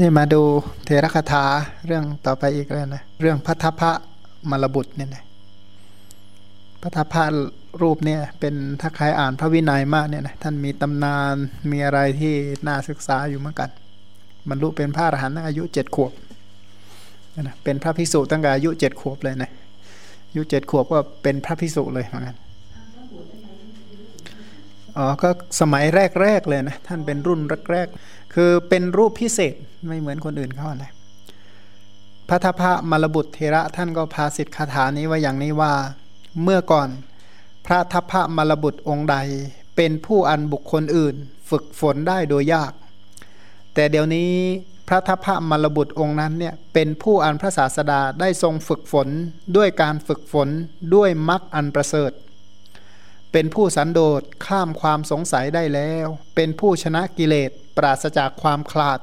นี่มาดูเทระคาถาเรื่องต่อไปอีกแล้วนะเรื่องพัทพะมรบุตรเนี่ยนะพัทพะรูปเนี่ยเป็นถ้าใครอ่านพระวินัยมากเนี่ยนะท่านมีตำนานมีอะไรที่น่าศึกษาอยู่เหมือนกันบรรลุเป็นพระอรหันต์อายุเจ็ดขวบนะเป็นพระภิกษุตั้งแต่อายุเจ็ดขวบเลยนะอายุเจ็ดขวบก็เป็นพระภิกษุเลยเหมือนกันอ๋อก็สมัยแรกๆเลยนะท่านเป็นรุ่นแรกๆคือเป็นรูปพิเศษ ไม่เหมือนคนอื่นเขานะไรพระทพะมรบุตรเทระท่านก็พาสิทธิคาถานี้ว่าอย่างนี้ว่า เมื่อก่อนพระทัพะมรบุตรองค์ใด เป็นผู้อันบุคคลอื่น ฝึกฝนได้โดยยาก แต่เดี๋ยวนี้พระทัพะมรบุตรองค์นั้นเนี่ยเป็นผู้อันพระศาสดาได้ทรงฝึกฝนด้วยการฝึกฝนด้วยมรรคอันประเสริฐ เป็นผู้สันโดษข้ามความสงสัยได้แล้ว เป็นผู้ชนะกิเลสปราศจากความคลาด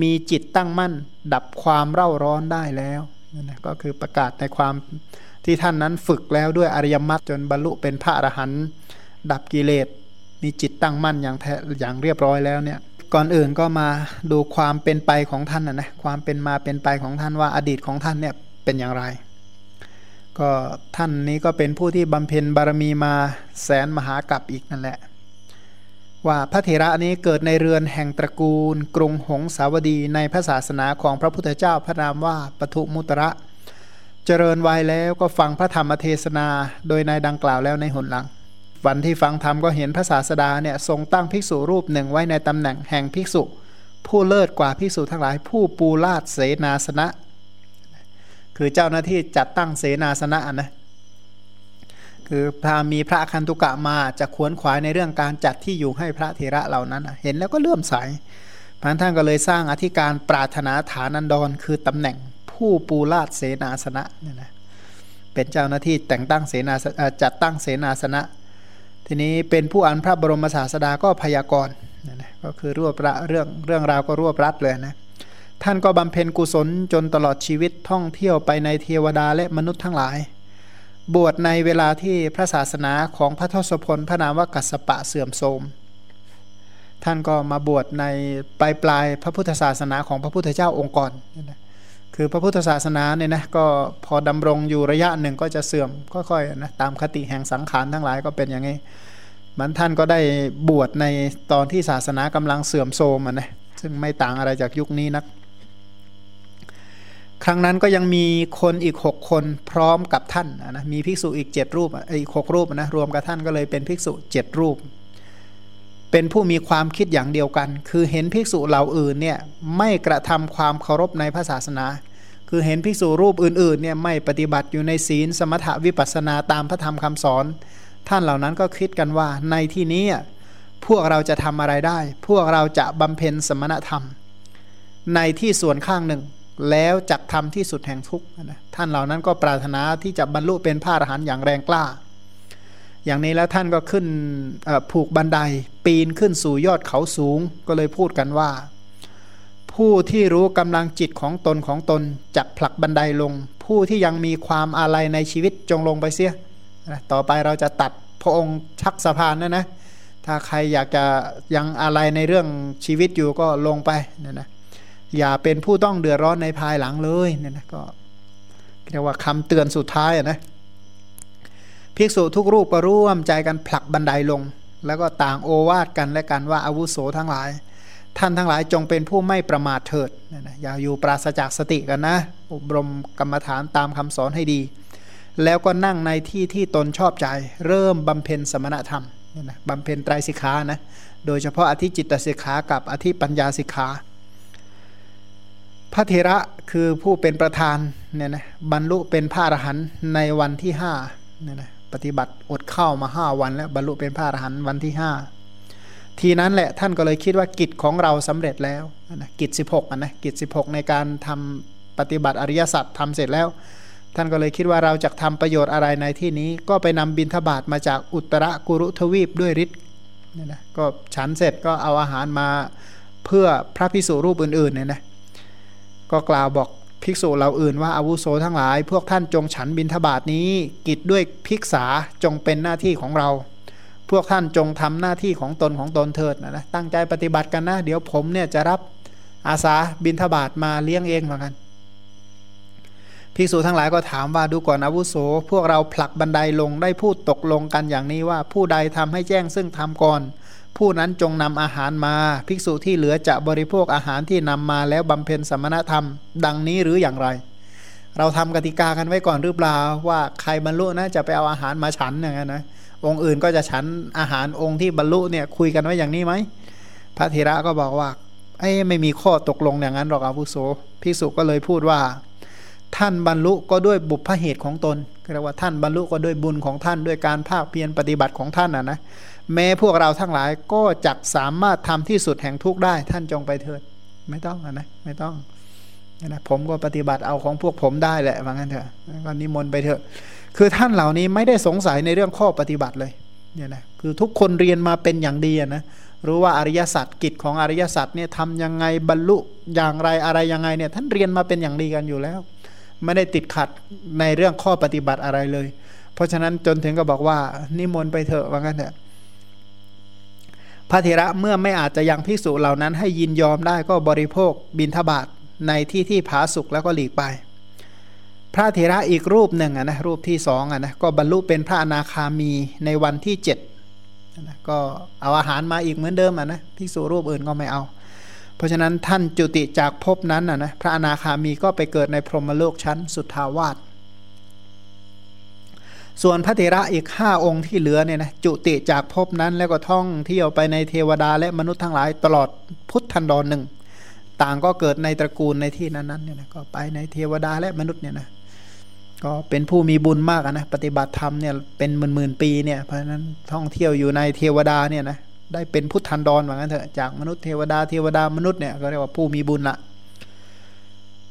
มีจิตตั้งมั่น ดับความเร่าร้อนได้แล้วนะก็คือประกาศในความที่ท่านนั้นฝึกแล้วด้วยอริยมรรคจนบรรลุเป็นพระอรหันต์ดับกิเลสมีจิตตั้งมั่นอย่างแท้อย่างเรียบร้อยแล้วเนี่ยก่อนอื่นก็มาดูความเป็นไปของท่านนะนะความเป็นมาเป็นไปของท่านว่าอดีตของท่านเนี่ยเป็นอย่างไร ก็ท่านนี้ก็เป็นผู้ที่บำเพ็ญบารมีมาแสนมหากัปอีกนั่นแหละ ว่าพระเถระนี้เกิดในเรือนแห่งตระกูล กรุงหงสาวดีในพระศาสนาของพระพุทธเจ้าพระนามว่าปทุมุตระ เจริญวัยแล้วก็ฟังพระธรรมเทศนา โดยในดังกล่าวแล้วในหนหลัง วันที่ฟังธรรมก็เห็นพระศาสดาเนี่ยทรงตั้งภิกษุรูปหนึ่งไว้ในตำแหน่งแห่งภิกษุ ผู้เลิศกว่าภิกษุทั้งหลายผู้ปูลาดเสนาสนะ คือเจ้าหน้าที่จัดตั้งเสนาสนะนะ คือถ้ามีพระคันตุกะมาจะขวนขวายในเรื่องการจัดที่อยู่ให้พระเถระเหล่านั้น เห็นแล้วก็เลื่อมใสพันท่านก็เลยสร้างอธิการปรารถนาฐานันดร คือตำแหน่งผู้ปูลาดเสนาสนะเนี่ยนะเป็นเจ้าหน้าที่แต่งตั้งเสนาจัดตั้งเสนาสนะ ทีนี้เป็นผู้อันพระบรมศาสดาก็พยากรณ์นะก็คือรวบระเรื่องเรื่องราวก็รวบรัดเลยนะท่านก็บำเพ็ญกุศลจนตลอดชีวิตท่องเที่ยวไปในเทวดาและมนุษย์ทั้งหลาย บวชในเวลาที่พระศาสนาของพระทศพลพระนามว่ากัสปะเสื่อมโทรมท่านก็มาบวชในปลายปลายพระพุทธศาสนาของพระพุทธเจ้าองค์ก่อนนะคือพระพุทธศาสนาเนี่ยนะก็พอดำรงอยู่ระยะหนึ่งก็จะเสื่อมค่อยๆนะตามคติแห่งสังขารทั้งหลายก็เป็นอย่างนี้มันท่านก็ได้บวชในตอนที่ศาสนากำลังเสื่อมโทรมนะซึ่งไม่ต่างอะไรจากยุคนี้นัก ครั้งนั้นก็ยังมีคนอีกหกคนพร้อมกับท่านนะมีภิกษุอีกเจ็ดรูปอีกหกรูปนะรวมกับท่านก็เลยเป็นภิกษุเจ็ดรูป เป็นผู้มีความคิดอย่างเดียวกัน คือเห็นภิกษุเหล่าอื่นเนี่ยไม่กระทำความเคารพในพระศาสนา คือเห็นภิกษุรูปอื่นๆเนี่ยไม่ปฏิบัติอยู่ในศีลสมถะวิปัสนาตามพระธรรมคำสอน ท่านเหล่านั้นก็คิดกันว่าในที่นี้พวกเราจะทำอะไรได้ พวกเราจะบำเพ็ญสมณธรรม ในที่ส่วนข้างหนึ่ง แล้วจักทำที่สุดแห่งทุกข์นะท่านเหล่านั้นก็ปรารถนาที่จะบรรลุเป็นพระอรหันต์อย่างแรงกล้า อย่างนี้แล้วท่านก็ขึ้นผูกบันไดปีนขึ้นสู่ยอดเขาสูงก็เลยพูดกันว่า ผู้ที่รู้กำลังจิตของตนของตนจักผลักบันไดลง ผู้ที่ยังมีความอาลัยในชีวิตจงลงไปเสียต่อไปเราจะตัดพระองค์ชักสะพานนะนะถ้าใครอยากจะยังอะไรในเรื่องชีวิตอยู่ก็ลงไปนี่นะ อย่าเป็นผู้ต้องเดือดร้อนในภายหลังเลยเนี่ยนะก็เรียกว่าคำเตือนสุดท้ายนะภิกษุทุกรูปก็ร่วมใจกันผลักบันไดลง แล้วก็ต่างโอวาทกันและกันว่าอาวุโสทั้งหลาย ท่านทั้งหลายจงเป็นผู้ไม่ประมาทเถิดนะอย่าอยู่ปราศจากสติกันนะ อบรมกรรมฐานตามคำสอนให้ดี แล้วก็นั่งในที่ที่ตนชอบใจ เริ่มบำเพ็ญสมณธรรมนะบำเพ็ญไตรสิกขานะโดยเฉพาะอธิจิตตสิกขากับอธิปัญญาสิกขา พระเทระคือผู้เป็นประธานเนี่ยนะบรรลุเป็นพระอรหันต์ในวันที่ห้าเนี่ยนะปฏิบัติอดเข้ามาห้าวันแล้วบรรลุเป็นพระอรหันต์วันที่ห้าทีนั้นแหละท่านก็เลยคิดว่ากิจของเราสำเร็จแล้วนะกิจสิบหกนะกิจสิบหกในการทำปฏิบัติอริยสัจทำเสร็จแล้ว ท่านก็เลยคิดว่าเราจะทำประโยชน์อะไรในที่นี้ ก็ไปนำบิณฑบาตมาจากอุตรกุรุทวีปด้วยฤทธิ์เนี่ยนะก็ฉันเสร็จก็เอาอาหารมาเพื่อพระพิสุรูปอื่นๆเนี่ยนะ ก็กล่าวบอกภิกษุเราอื่นว่าอาวุโสทั้งหลาย พวกท่านจงฉันบินทบาทนี้ กิจด้วยภิกษาจงเป็นหน้าที่ของเรา พวกท่านจงทำหน้าที่ของตนของตนเถิดนะนะตั้งใจปฏิบัติกันนะ เดี๋ยวผมเนี่ยจะรับอาสาบินทบาทมาเลี้ยงเองเหมือนกันภิกษุทั้งหลายก็ถามว่าดูก่อนอาวุโส พวกเราผลักบันไดลงได้พูดตกลงกันอย่างนี้ว่าผู้ใดทำให้แจ้งซึ่งทำก่อน ผู้นั้นจงนำอาหารมา ภิกษุที่เหลือจะบริโภคอาหารที่นำมาแล้วบำเพ็ญสมณธรรม ดังนี้หรืออย่างไร เราทำกติกากันไว้ก่อนหรือเปล่าว่าใครบรรลุนะจะไปเอาอาหารมาฉันอย่างนั้นนะองค์อื่นก็จะฉันอาหารองค์ที่บรรลุเนี่ยคุยกันไว้อย่างนี้ไหมพระเถระก็บอกว่าไอ้ไม่มีข้อตกลงอย่างนั้นหรอกอาวุโสภิกษุก็เลยพูดว่า ท่านบรรลุก็ด้วยบุพเหตุของตน เรียกว่าท่านบรรลุก็ด้วยบุญของท่านด้วยการภาคเพียรปฏิบัติของท่านนะนะแม้พวกเราทั้งหลายก็จักสามารถทำที่สุดแห่งทุกได้ ท่านจงไปเถิด ไม่ต้องนะไม่ต้องนะผมก็ปฏิบัติเอาของพวกผมได้แหละว่างั้นเถอะก็นิมนต์ไปเถอะ คือท่านเหล่านี้ไม่ได้สงสัยในเรื่องข้อปฏิบัติเลยเนี่ยนะคือทุกคนเรียนมาเป็นอย่างดีนะรู้ว่าอริยสัจกิจของอริยสัจเนี่ยทำยังไงบรรลุอย่างไรอะไรยังไงเนี่ยท่านเรียนมาเป็นอย่างดีกันอยู่แล้ว ไม่ได้ติดขัดในเรื่องข้อปฏิบัติอะไรเลย เพราะฉะนั้นจนถึงก็บอกว่า นิมนต์ไปเถอะว่างั้นเถอะพระเถระเมื่อไม่อาจจะยังพิสูจเหล่านั้น ให้ยินยอมได้ก็บริโภคบินทบาทในที่ที่ผาสุกแล้วก็หลีกไป พระเถระอีกรูปหนึ่งนะรูปที่สองนะก็บรรลุเป็นพระอนาคามีในวันที่เจ็ดนะก็เอาอาหารมาอีกเหมือนเดิมอะนะภิกษุรูปอื่นก็ไม่เอา เพราะฉะนั้นท่านจุติจากภพนั้นนะนะพระอนาคามีก็ไปเกิดในพรหมโลกชั้นสุทาวาสส่วนพระเถระอีกห้าองค์ที่เหลือเนี่ยนะจุติจากภพนั้นแล้วก็ท่องเที่ยวไปในเทวดาและมนุษย์ทั้งหลายตลอดพุทธันดรหนึ่งต่างก็เกิดในตระกูลในที่นั้นๆเนี่ยนะก็ไปในเทวดาและมนุษย์เนี่ยนะก็เป็นผู้มีบุญมากนะปฏิบัติธรรมเนี่ยเป็นหมื่นๆปีเนี่ยเพราะฉะนั้นท่องเที่ยวอยู่ในเทวดาเนี่ยนะ ได้เป็นพุทธันดรว่างั้นเถอะจากมนุษย์เทวดาเทวดามนุษย์เนี่ยก็เรียกว่าผู้มีบุญละ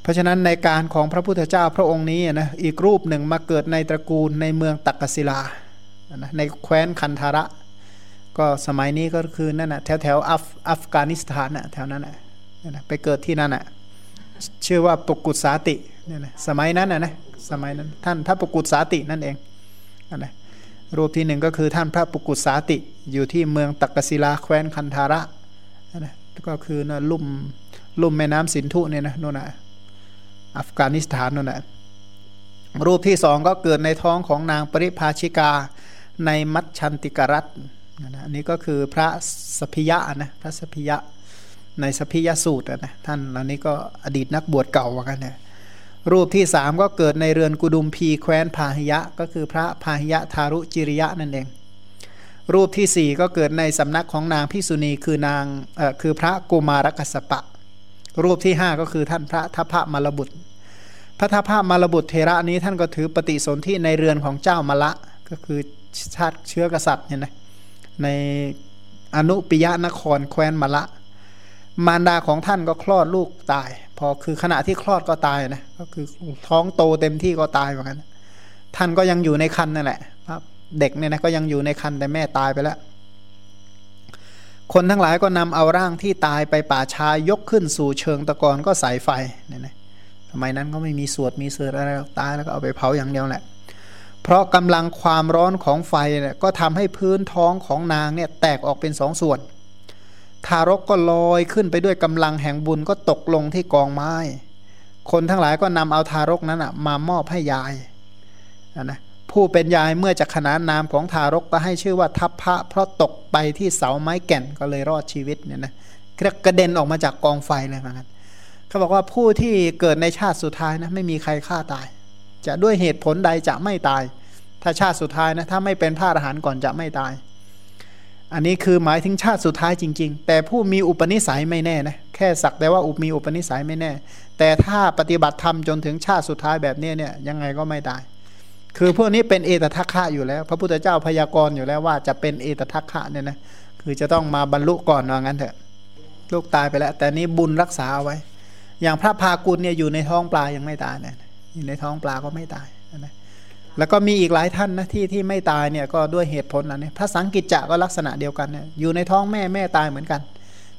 เพราะฉะนั้นในการของพระพุทธเจ้าพระองค์นี้นะอีกรูปหนึ่งมาเกิดในตระกูลในเมืองตักกศิลานะในแคว้นคันธาระ ก็สมัยนี้ก็คือนั่นนะแถวแถวอัฟอัฟกานิสถานนะแถวนั้นนะไปเกิดที่นั่นนะชื่อว่าปกุศสาติเนี่ยนะสมัยนั้นนะนะสมัยนั้นท่านพระปกุศสาตินั่นเองนะ รูปที่หนึ่งก็คือท่านพระปุกุสาติอยู่ที่เมืองตักกศิลาแคว้นคันธาระนะก็คือนะลุ่มลุ่มแม่น้ำสินธุเนี่ยนะโน่นนะอัฟกานิสถานโน่นนะรูปที่สองก็เกิดในท้องของนางปริภาชิกาในมัชชันติกรัตนะอันนี้ก็คือพระสพิยะนะพระสพิยะในสพิยสูตรนะท่านเหล่านี้ก็อดีตนักบวชเก่าว่ากันเนี่ย รูปที่สามก็เกิดในเรือนกุดุมพีแคว้นพาหิยะ ก็คือพระพาหิยะทารุจิริยะนั่นเอง รูปที่สี่ก็เกิดในสำนักของนางพิสุณีคือนางคือพระกุมารกัสปะ รูปที่ห้าก็คือท่านพระทัพพระมรบุตร พระทัพพระมรบุตรเทระนี้ท่านก็ถือปฏิสนธิในเรือนของเจ้ามละก็คือชาติเชื้อกษัตริย์เนี่ยนะในอนุปิยะนครแคว้นมละ มารดาของท่านก็คลอดลูกตาย พอคือขณะที่คลอดก็ตายนะก็คือท้องโตเต็มที่ก็ตายเหมือนกันท่านก็ยังอยู่ในคันนั่นแหละครับ เด็กเนี่ยนะก็ยังอยู่ในคันแต่แม่ตายไปแล้ว คนทั้งหลายก็นำเอาร่างที่ตายไปป่าชายกขึ้นสู่เชิงตะกอนก็ใส่ไฟเนี่ยนะทำไมนั้นก็ไม่มีสวดมีเสืออะไรตายแล้วก็เอาไปเผาอย่างเดียวแหละ เพราะกำลังความร้อนของไฟเนี่ยก็ทำให้พื้นท้องของนางเนี่ยแตกออกเป็นสองส่วน ทารกก็ลอยขึ้นไปด้วยกำลังแห่งบุญก็ตกลงที่กองไม้ คนทั้งหลายก็นำเอาทารกนั้นมามอบให้ยายนะผู้เป็นยายเมื่อจะขนานนามของทารกก็ให้ชื่อว่าทัพพระ เพราะตกไปที่เสาไม้แก่นก็เลยรอดชีวิตเนี่ยนะกระเด็นออกมาจากกองไฟเลยเหมือนกันเขาบอกว่าผู้ที่เกิดในชาติสุดท้ายนะไม่มีใครฆ่าตาย จะด้วยเหตุผลใดจะไม่ตาย ถ้าชาติสุดท้ายนะถ้าไม่เป็นพระอรหันต์ก่อนจะไม่ตาย อันนี้คือหมายถึงชาติสุดท้ายจริง ๆ แต่ผู้มีอุปนิสัยไม่แน่นะแค่สักแต่ว่าอุปมีอุปนิสัยไม่แน่ แต่ถ้าปฏิบัติธรรมจนถึงชาติสุดท้ายแบบนี้เนี่ยยังไงก็ไม่ตาย คือพวกนี้เป็นเอตทัคคะอยู่แล้ว พระพุทธเจ้าพยากรณ์อยู่แล้วว่าจะเป็นเอตทัคคะเนี่ยนะคือจะต้องมาบรรลุก่อนว่างั้นเถอะลูกตายไปแล้ว แต่นี้บุญรักษาเอาไว้ อย่างพระพากุลเนี่ยอยู่ในท้องปลายังไม่ตายเนี่ยอยู่ในท้องปลาก็ไม่ตาย แล้วก็มีอีกหลายท่านนะที่ที่ไม่ตายเนี่ยก็ด้วยเหตุผลนะเนี่ยพระสังกิจจะก็ลักษณะเดียวกันเนี่ยอยู่ในท้องแม่แม่ตายเหมือนกัน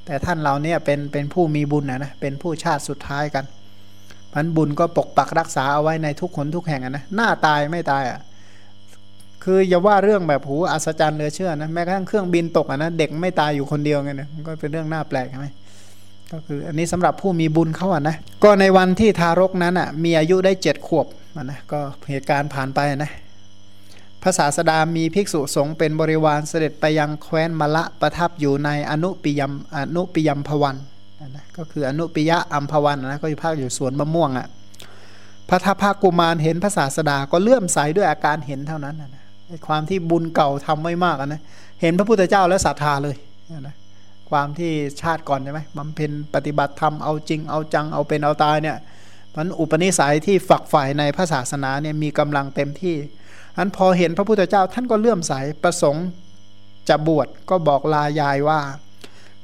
แต่ท่านเราเนี่ยเป็นเป็นผู้มีบุญนะนะเป็นผู้ชาติสุดท้ายกันพันบุญก็ปกปักรักษาเอาไว้ในทุกคนทุกแห่งนะหน้าตายไม่ตายอะคืออย่าว่าเรื่องแบบหูอัศจรรย์เลือเชื่อนะแม้กระทั่งเครื่องบินตกอะนะเด็กไม่ตายอยู่คนเดียวไงเนี่ยมันก็เป็นเรื่องน่าแปลกใช่ไหม ก็คืออันนี้สำหรับผู้มีบุญเขาอะนะก็ในวันที่ทารกนั้นอะมีอายุได้เจ็ดขวบนะก็เหตุการณ์ผ่านไปนะพระศาสดามีภิกษุสงฆ์เป็นบริวารเสด็จไปยังแคว้นมละประทับอยู่ในอนุปิยมอนุปิยมพวันนะก็คืออนุปิยะอัมพวันนะก็อยู่ภาคอยู่สวนมะม่วงอะ่ะพระทัพภากุมารเห็นพระศาสดาก็เลื่อมใสด้วยอาการเห็นเท่านั้นนะความที่บุญเก่าทำไม่มากนะเห็นพระพุทธเจ้าแล้วศรัทธาเลยนะ ความที่ชาติก่อนใช่ไหมบำเพ็ญปฏิบัติธรรมเอาจริงเอาจังเอาเป็นเอาตายเนี่ยมันอุปนิสัยที่ฝักใฝ่ในพระศาสนาเนี่ยมีกำลังเต็มที่อันพอเห็นพระพุทธเจ้าท่านก็เลื่อมใสประสงค์จะบวชก็บอกลายายว่า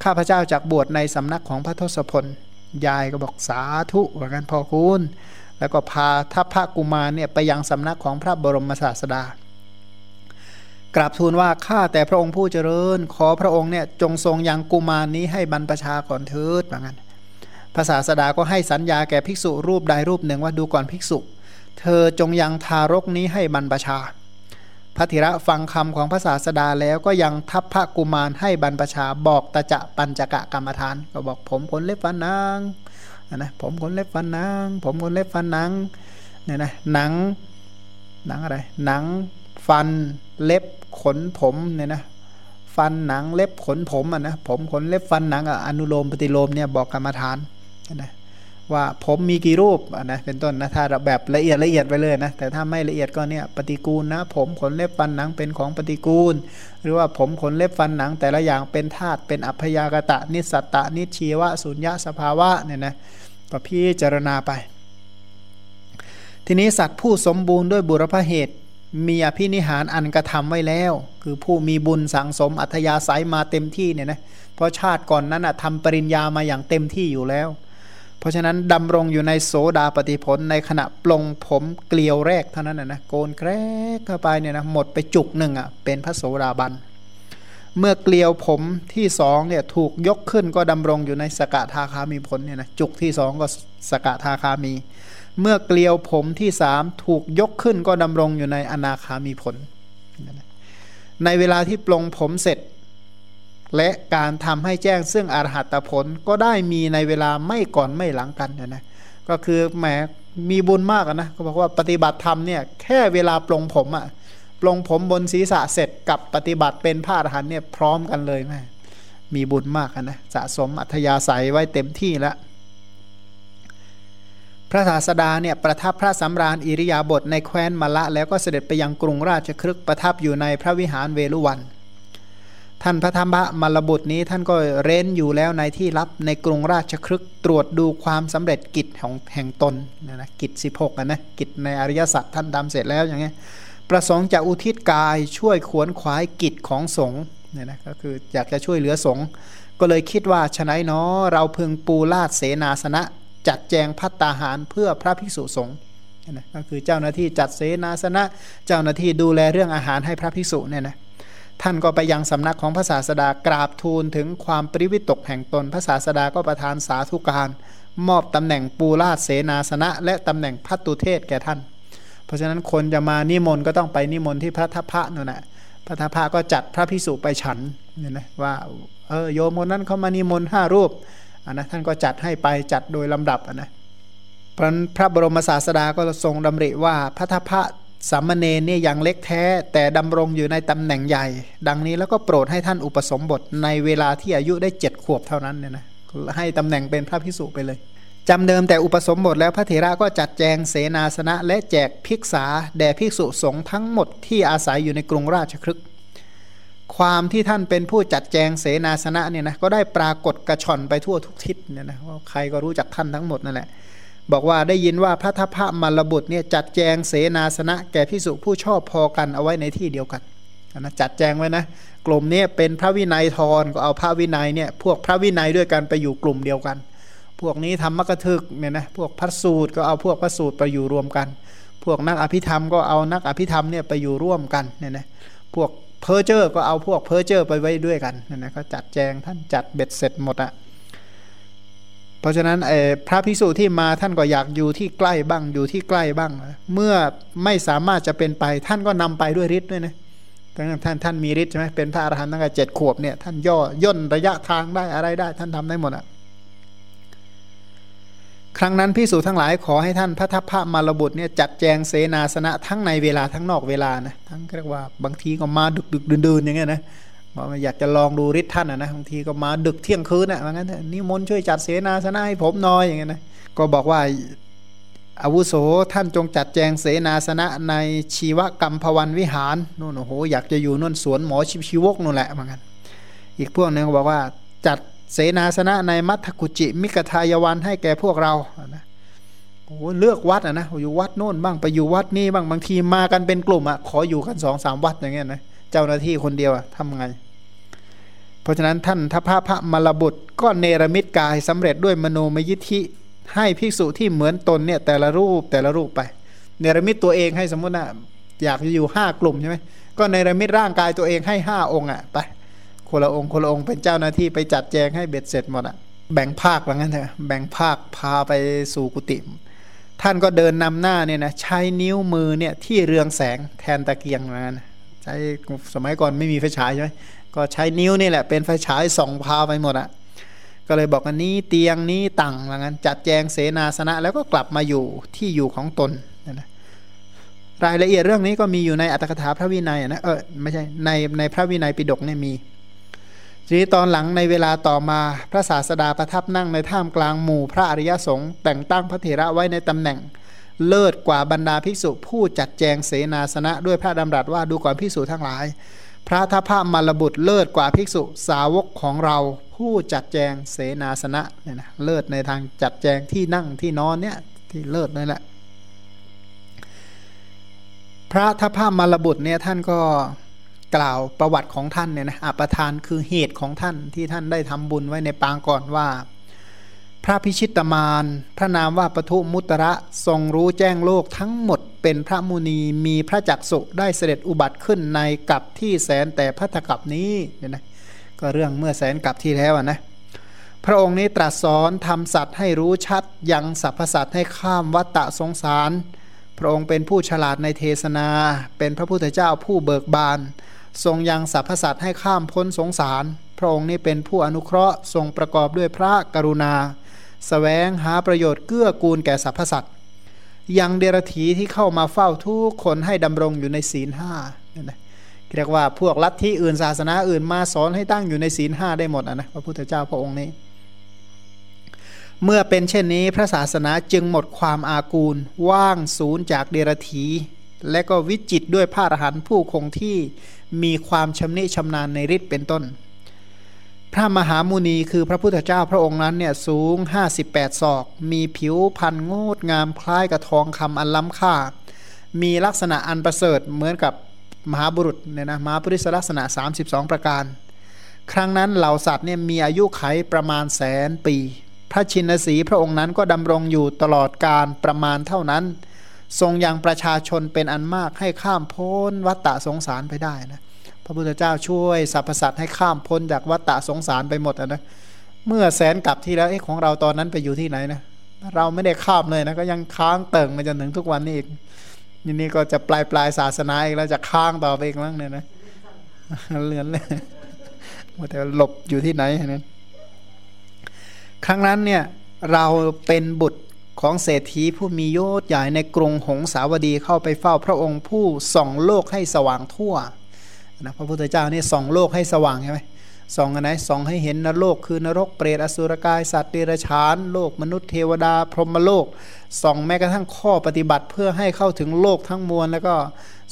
ข้าพเจ้าจากบวชในสำนักของพระทศพล ยายก็บอกสาธุว่ากันพอคุณ แล้วก็พาทัพพระกุมารเนี่ยไปยังสำนักของพระบรมศาสดา กราบทูลว่าข้าแต่พระองค์ผู้เจริญ ขอพระองค์เนี่ยจงทรงยังกุมารนี้ให้บรรพชาก่อนเถิดว่างั้นภาษาสดาก็ให้สัญญาแก่ภิกษุรูปใดรูปหนึ่งว่าดูก่อนภิกษุ เธอจงยังทารกนี้ให้บรรพชา พระธิระฟังคำของพระศาสดาแล้วก็ยังทัพพระกุมารให้บรรพชาบอกตะจะปัญจกะกรรมฐาน ก็บอกผมขนเล็บฟันนางนะผมขนเล็บฟันนางผมขนเล็บฟันนางเนี่ยนะหนังหนังอะไรหนังฟันเล็บ ขนผมเนี่ยนะฟันหนังเล็บขนผมอะนะผมขนเล็บฟันหนังอะอนุโลมปฏิโลมเนี่ยบอกกรรมฐานนะว่าผมมีกี่รูปนะเป็นต้นนะถ้าแบบละเอียดละเอียดไปเลยนะแต่ถ้าไม่ละเอียดก็เนี่ยปฏิกูลนะผมขนเล็บฟันหนังเป็นของปฏิกูล หรือว่าผมขนเล็บฟันหนัง แต่ละอย่างเป็นธาตุเป็นอัพยากตะนิสัตตะนิชีวะสุญญาสภาวะเนี่ยนะก็พิจารณาไป ทีนี้สัตว์ผู้สมบูรณ์ด้วยบุรพเหตุ มีอภินิหารอันกระทำไว้แล้ว คือผู้มีบุญสังสมอัธยาศัยมาเต็มที่เนี่ยนะเพราะชาติก่อนนั้นทำปริญญามาอย่างเต็มที่อยู่แล้ว เพราะฉะนั้นดำรงอยู่ในโสดาปฏิผลในขณะปลงผมเกลียวแรกเท่านั้นนะโกนแกรกเข้าไปเนี่ยนะหมดไปจุกหนึ่งอะเป็นพระโสดาบันเมื่อเกลียวผมที่สองเนี่ยถูกยกขึ้นก็ดำรงอยู่ในสกทาคามีผลเนี่ยนะจุกที่สองก็สกทาคามี เมื่อเกลียวผมที่สามถูกยกขึ้นก็ดำรงอยู่ในอนาคามีผล ในเวลาที่ปลงผมเสร็จ และการทำให้แจ้งซึ่งอรหัตผลก็ได้มีในเวลาไม่ก่อนไม่หลังกันนะก็คือแหมมีบุญมากนะก็บอกว่าปฏิบัติธรรมเนี่ยแค่เวลาปลงผมอะปลงผมบนศีรษะเสร็จกับปฏิบัติเป็นพระอรหันเนี่ยพร้อมกันเลยแม่มีบุญมากนะสะสมอัธยาศัยไว้เต็มที่แล้ว ระศาสดาเนี่ยประทับพระสำราญอิริยาบถในแคว้นมละแล้วก็เสด็จไปยังกรุงราชครึกประทับอยู่ในพระวิหารเวลุวัน ท่านพระธรรมมรบุตรนี้ท่านก็เร้นอยู่แล้วในที่รับในกรุงราชครึกตรวจดูความสำเร็จกิจของแห่งตนนะนะกิจสิบหกนะกิจในอริยสัจท่านดำเสร็จแล้วอย่างเงี้ยประสงค์จะอุทิศกายช่วยขวนขวายกิจของสงฆ์เนี่ยนะก็คืออยากจะช่วยเหลือสงฆ์ก็เลยคิดว่าฉนัยเนาะเราพึงปูลาดเสนาสนะ จัดแจงพัตตาหารเพื่อพระภิกษุสงฆ์นะก็คือเจ้าหน้าที่จัดเสนาสนะ เจ้าหน้าที่ดูแลเรื่องอาหารให้พระภิกษุเนี่ยนะท่านก็ไปยังสำนักของพระศาสดากราบทูลถึงความปริวิตกแห่งตนพระศาสดาก็ประทานสาธุการ มอบตำแหน่งปูราชเสนาสนะ และตำแหน่งพัตุเทศแก่ท่าน เพราะฉะนั้นคนจะมานิมนต์ก็ต้องไปนิมนต์ที่พระทัพพระนั่นแหละพระทัพพระก็จัดพระพิสุไปฉันเนี่ยนะว่าเออโยมคนนั้นเขามานิมนต์ห้ารูป นนะท่านก็จัดให้ไปจัดโดยลำดับนะพระบรมศาสดาก็ทรงดำริว่าพระทพพระสามเณรเนี่ยยังเล็กแท้ แต่ดำรงอยู่ในตำแหน่งใหญ่ ดังนี้แล้วก็โปรดให้ท่านอุปสมบทในเวลาที่อายุได้เจ็ดขวบเท่านั้นเนี่ยนะให้ตำแหน่งเป็นพระพิสุไปเลยจำเดิมแต่อุปสมบทแล้วพระเถระก็จัดแจงเสนาสนะและแจกภิกษาแด่ภิกษุสงฆ์ทั้งหมดที่อาศัยอยู่ในกรุงราชครึก ความที่ท่านเป็นผู้จัดแจงเสนาสนะเนี่ยนะก็ได้ปรากฏกระชอนไปทั่วทุกทิศเนี่ยนะว่าใครก็รู้จักท่านทั้งหมดนั่นแหละ บอกว่าได้ยินว่าพระทัพพระมรบุตรเนี่ยจัดแจงเสนาสนะแก่พิสุผู้ชอบพอกันเอาไว้ในที่เดียวกันนะจัดแจงไว้นะ กลุ่มนี้เป็นพระวินัยทรก็เอาพระวินัยเนี่ยพวกพระวินัยด้วยกันไปอยู่กลุ่มเดียวกัน พวกนี้ธรรมกถึกเเนี่ยนะพวกพระสูตรก็เอาพวกพระสูตรไปอยู่รวมกัน พวกนักอภิธรรมก็เอานักอภิธรรมเนี่ยไปอยู่ร่วมกันเนี่ยนะพวก เพอร์เจอร์ก็เอาพวกเพอร์เจอร์ไปไว้ด้วยกันนี่ยนะก็จัดแจงท่านจัดเบ็ดเสร็จหมดอะเพราะฉะนั้นพระภิกษุที่มาท่านก็อยากอยู่ที่ใกล้บ้างอยู่ที่ใกล้บ้าง เมื่อไม่สามารถจะเป็นไปท่านก็นำไปด้วยฤทธิ์ด้วยนะท่านท่านมีฤทธิ์ใช่ไหมเป็นพระอรหันต์ตั้งแต่เจ็ดขวบเนี่ยท่านย่อย่นระยะทางได้อะไรได้ ท่านทำได้หมดอะ ครั้งนั้นพิสูจทั้งหลายขอให้ท่านพระทัพพระมารบุตรเนี่ยจัดแจงเสนาสนะทั้งในเวลาทั้งนอกเวลานะทั้งเรียกว่าบางทีก็มาดึกดึกดื่นๆอย่างเงี้ยนะบอกอยากจะลองดูฤทธิ์ท่านนะบางทีก็มาดึกเที่ยงคืนนะว่างั้นนิมนต์ช่วยจัดเสนาสนะให้ผมหน่อยอย่างเงี้ยนะก็บอกว่าอาวุโสท่านจงจัดแจงเสนาสนะในชีวกรรมพวันวิหารนู่นโอ้โหอยากจะอยู่นู่นสวนหมอชิชีวกนู่นแหละเหมือนกันอีกพวกนึงบอกว่าจัด เสนาสนะในมัทกุจิมิกทายวันให้แก่พวกเรานะโอ้เลือกวัดอะนะอยู่วัดโน่นบ้างไปอยู่วัดนี่บ้างบางทีมากันเป็นกลุ่มอะขออยู่กันสองสามวัดอย่างเงี้ยนะเจ้าหน้าที่คนเดียวอะทำไง เพราะฉะนั้นท่านทพพระมรบุตรก็เนรมิตกายสำเร็จด้วยมโนมยิทธิให้ภิกษุที่เหมือนตนเนี่ยแต่ละรูปแต่ละรูปไป เนรมิตตัวเองให้สมมตินะอยากจะอยู่ห้ากลุ่มใช่ไหมก็เนรมิตร่างกายตัวเองให้ห้าองค์อะไป คนละองค์คนละองค์เป็นเจ้าหน้าที่ไปจัดแจงให้เบ็ดเสร็จหมดอะแบ่งภาคว่างั้นเถอะแบ่งภาคพาไปสู่กุฏิท่านก็เดินนำหน้าเนี่ยนะใช้นิ้วมือเนี่ยที่เรืองแสงแทนตะเกียงนะใช้สมัยก่อนไม่มีไฟฉายใช่ไหมก็ใช้นิ้วนี่แหละเป็นไฟฉายส่องพาไปหมดอะก็เลยบอกอันนี้เตียงนี้ตังว่างั้นจัดแจงเสนาสนะ แล้วก็กลับมาอยู่ที่อยู่ของตนนะรายละเอียดเรื่องนี้ก็มีอยู่ในอัตถกถาพระวินัยนะเออไม่ใช่ในในพระวินัยปิฎกเนี่ยมี ทีตอนหลังในเวลาต่อมาพระศาสดาประทับนั่งในท่ามกลางหมู่พระอริยสงฆ์แต่งตั้งพระเถระไว้ในตำแหน่ง เลิศกว่าบรรดาภิกษุผู้จัดแจงเสนาสนะด้วยพระดำรัสว่าดูก่อนภิกษุทั้งหลาย พระทัพพระมรบุตรเลิศกว่าภิกษุสาวกของเรา ผู้จัดแจงเสนาสนะเนี่ยนะเลิศในทางจัดแจงที่นั่งที่นอนเนี่ยที่เลิศนั่นแหละพระทัพพระมรบุตรเนี่ยท่านก็ กล่าวประวัติของท่านเนี่ยนะอปทานคือเหตุของท่านที่ท่านได้ทำบุญไว้ในปางก่อนว่า พระพิชิตมารพระนามว่าปทุมุตระทรงรู้แจ้งโลกทั้งหมด เป็นพระมุนีมีพระจักสุได้เสด็จอุบัติขึ้นในกับที่แสนแต่พัทกับนี้เนี่ยนะก็เรื่องเมื่อแสนกับที่แล้วนะพระองค์นี้ตรัสสอนทำสัตว์ให้รู้ชัด ยังสรรพสัตว์ให้ข้ามวัตตะสงสาร พระองค์เป็นผู้ฉลาดในเทศนา เป็นพระพุทธเจ้าผู้เบิกบาน ทรงยังสรรพสัตว์ให้ข้ามพ้นสงสาร พระองค์นี้เป็นผู้อนุเคราะห์ทรงประกอบด้วยพระกรุณาสแสวงหาประโยชน์เกื้อกูลแก่สรรพสัตว์ยังเดรธีที่เข้ามาเฝ้าทุกคนให้ดำรงอยู่ในศีลห้าเรียกว่าพวกลัทธิอื่นศาสนาอื่นมาสอนให้ตั้งอยู่ในศีลห้าได้หมดนะพระพุทธเจ้าพระองค์นี้ เมื่อเป็นเช่นนี้พระศาสนาจึงหมดความอากูล ว่างศูนย์จากเดรธีและก็วิจิตด้วยพระอรหันต์ผู้คงที่ มีความชำนิชำนาญในฤทธิ์เป็นต้น พระมหามุนีคือพระพุทธเจ้าพระองค์นั้นเนี่ยสูง 58 ศอก มีผิวพันงดงามคล้ายกับทองคำอันล้ำค่า มีลักษณะอันประเสริฐเหมือนกับมหาบุรุษเนี่ยนะมหาปริศลักษณะ 32 ประการ ครั้งนั้นเหล่าสัตว์เนี่ยมีอายุไขประมาณแสนปี พระชินสีพระองค์นั้นก็ดำรงอยู่ตลอดการประมาณเท่านั้น ทรงยังประชาชนเป็นอันมากให้ข้ามพ้นวัฏฏะสงสารไปได้นะพระพุทธเจ้าช่วยสรรพสัตว์ให้ข้ามพ้นจากวัฏฏะสงสารไปหมดนะเมื่อแสนกลับที่แล้วเอ้ของเราตอนนั้นไปอยู่ที่ไหนนะเราไม่ได้ข้ามเลยนะก็ยังค้างเติ่งมาจนถึงทุกวันนี้อีกนี่นี่ก็จะปลายปลายศาสนาอีกแล้วจะค้างต่อไปอีกมั้งเนี่ยนะเลือนเลยว่าแต่หลบอยู่ที่ไหนนั้นครั้งนั้นเนี่ยเราเป็นบุตร ของเศรษฐีผู้มียศใหญ่ในกรุงหงสาวดีเข้าไปเฝ้าพระองค์ผู้ส่องโลกให้สว่างทั่วนะพระพุทธเจ้านี่ส่องโลกให้สว่างใช่ไหมส่องอันไหนส่องให้เห็นนรกคือนรกเปรตอสุรกายสัตว์เดรัจฉาน โลกมนุษย์เทวดา พรหมโลกส่องแม้กระทั่งข้อปฏิบัติเพื่อให้เข้าถึงโลกทั้งมวล แล้วก็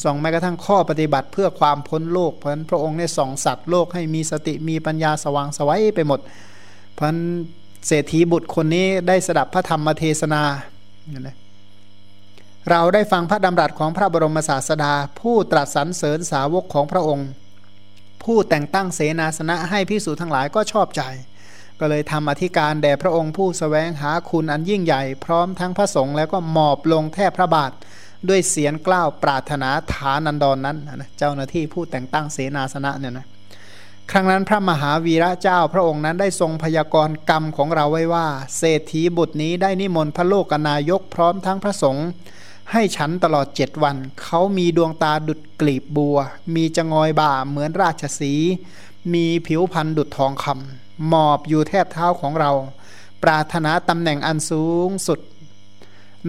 ส่องแม้กระทั่งข้อปฏิบัติเพื่อความพ้นโลกเพราะนั้นพระองค์ได้ส่องสัตว์โลกให้มีสติมีปัญญาสว่างสวัยไปหมดเพราะนั้น เศรษฐีบุตรคนนี้ได้สดับพระธรรมเทศนาเราได้ฟังพระดำรัสของพระบรมศาสดา ผู้ตรัสสรรเสริญสาวกของพระองค์ ผู้แต่งตั้งเสนาสนะให้พิสูจทั้งหลายก็ชอบใจ ก็เลยทำอธิการแด่พระองค์ผู้สแสวงหาคุณอันยิ่งใหญ่ พร้อมทั้งพระสงฆ์แล้วก็หมอบลงแทบพระบาท ด้วยเสียงกล้าวปรารถนาฐานันดรนนั้นนะเจ้าหน้าที่ผู้แต่งตั้งเสนาสนะเนี่ยนะ ครั้งนั้นพระมหาวีระเจ้าพระองค์นั้นได้ทรงพยากรณ์กรรมของเราไว้ว่า เศรษฐีบุตรนี้ได้นิมนต์พระโลกนายกพร้อมทั้งพระสงฆ์ให้ฉันตลอดเจ็ดวัน เขามีดวงตาดุดกลีบบัว มีจงอยบ่าเหมือนราชสี มีผิวพันธุ์ดุดทองคำหมอบอยู่แทบเท้าของเรา ปรารถนาตำแหน่งอันสูงสุด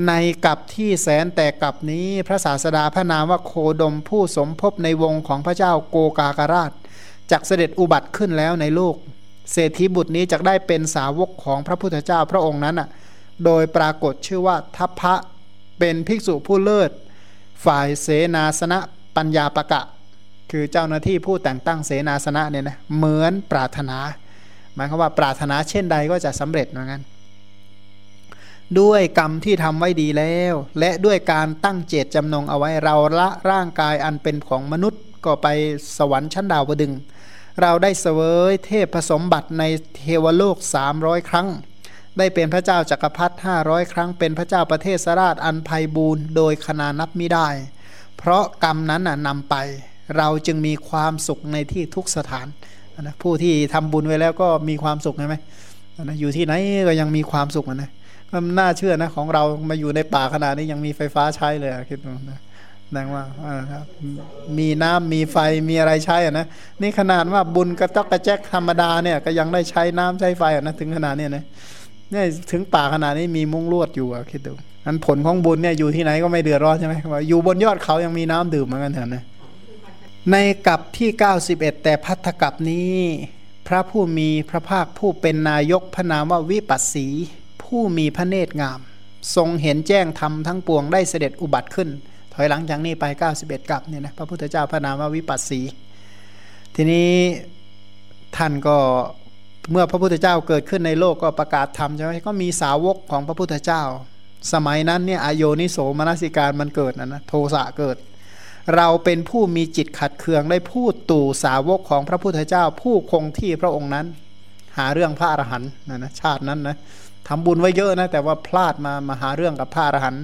ในกับที่แสนแต่กับนี้พระศาสดาพระนามว่าโคดมผู้สมภพในวงของพระเจ้าโกกากราช จักเสด็จอุบัติขึ้นแล้วในโลก เศรษฐีบุตรนี้จะได้เป็นสาวกของพระพุทธเจ้าพระองค์นั้นอะโดยปรากฏชื่อว่าทัพพระเป็นภิกษุผู้เลิศ ฝ่ายเสนาสนะปัญญาปะกะ คือเจ้าหน้าที่ผู้แต่งตั้งเสนาสนะเนี่ยนะเหมือนปรารถนาหมายความว่าปรารถนาเช่นใดก็จะสำเร็จเหมือนกันด้วยกรรมที่ทำไว้ดีแล้ว และด้วยการตั้งเจตจำนงเอาไว้เราละร่างกายอันเป็นของมนุษย์ ก็ไปสวรรค์ชั้นดาวดึง เราได้เสวยเทพผสมบัติในเทวโลกสามร้อยครั้ง ได้เป็นพระเจ้าจักรพรรดิห้าร้อยครั้ง เป็นพระเจ้าประเทศสราชอันภัยบูรณ์โดยขนานับไม่ได้ เพราะกรรมนั้นน่ะนำไป เราจึงมีความสุขในที่ทุกสถานนะผู้ที่ทำบุญไว้แล้วก็มีความสุขใช่ไหมนะอยู่ที่ไหนก็ยังมีความสุขนะมันน่าเชื่อนะของเรามาอยู่ในป่าขนาดนี้ยังมีไฟฟ้าใช้เลยคิดดูนะ นังว่ามีน้ำมีไฟมีอะไรใช้อะนะนี่ขนาดว่าบุญกระจอกกระแจกธรรมดาเนี่ยก็ยังได้ใช้น้ำใช้ไฟอะนะถึงขนาดเนี้นะเนี่ยถึงป่าขนาดนี้มีมุ้งลวดอยู่อะคิดดูอันผลของบุญเนี่ยอยู่ที่ไหนก็ไม่เดือดร้อนใช่ไหมว่าอยู่บนยอดเขายังมีน้ำดื่มเหมือนกันเถอะนะในกับที่ 91 แต่พัทธกับนี้ พระผู้มีพระภาคผู้เป็นนายกพระนามว่าวิปัสสี ผู้มีพระเนตรงาม ทรงเห็นแจ้งธรรมทั้งปวงได้เสด็จอุบัติขึ้น ถอยหลังจากนี้ไป 91กับเนี่ยนะพระพุทธเจ้าพระนามว่าวิปัสสี ทีนี้ท่านก็เมื่อพระพุทธเจ้าเกิดขึ้นในโลกก็ประกาศธรรมใช่ไหมก็มีสาวกของพระพุทธเจ้า สมัยนั้นเนี่ยอโยนิโสมนสิการมันเกิดนะนะโทสะเกิด เราเป็นผู้มีจิตขัดเคืองได้พูดตู่สาวกของพระพุทธเจ้า ผู้คงที่พระองค์นั้น หาเรื่องพระอรหันต์นะนะชาตินั้นนะทำบุญไว้เยอะนะแต่ว่าพลาดมามาหาเรื่องกับพระอรหันต์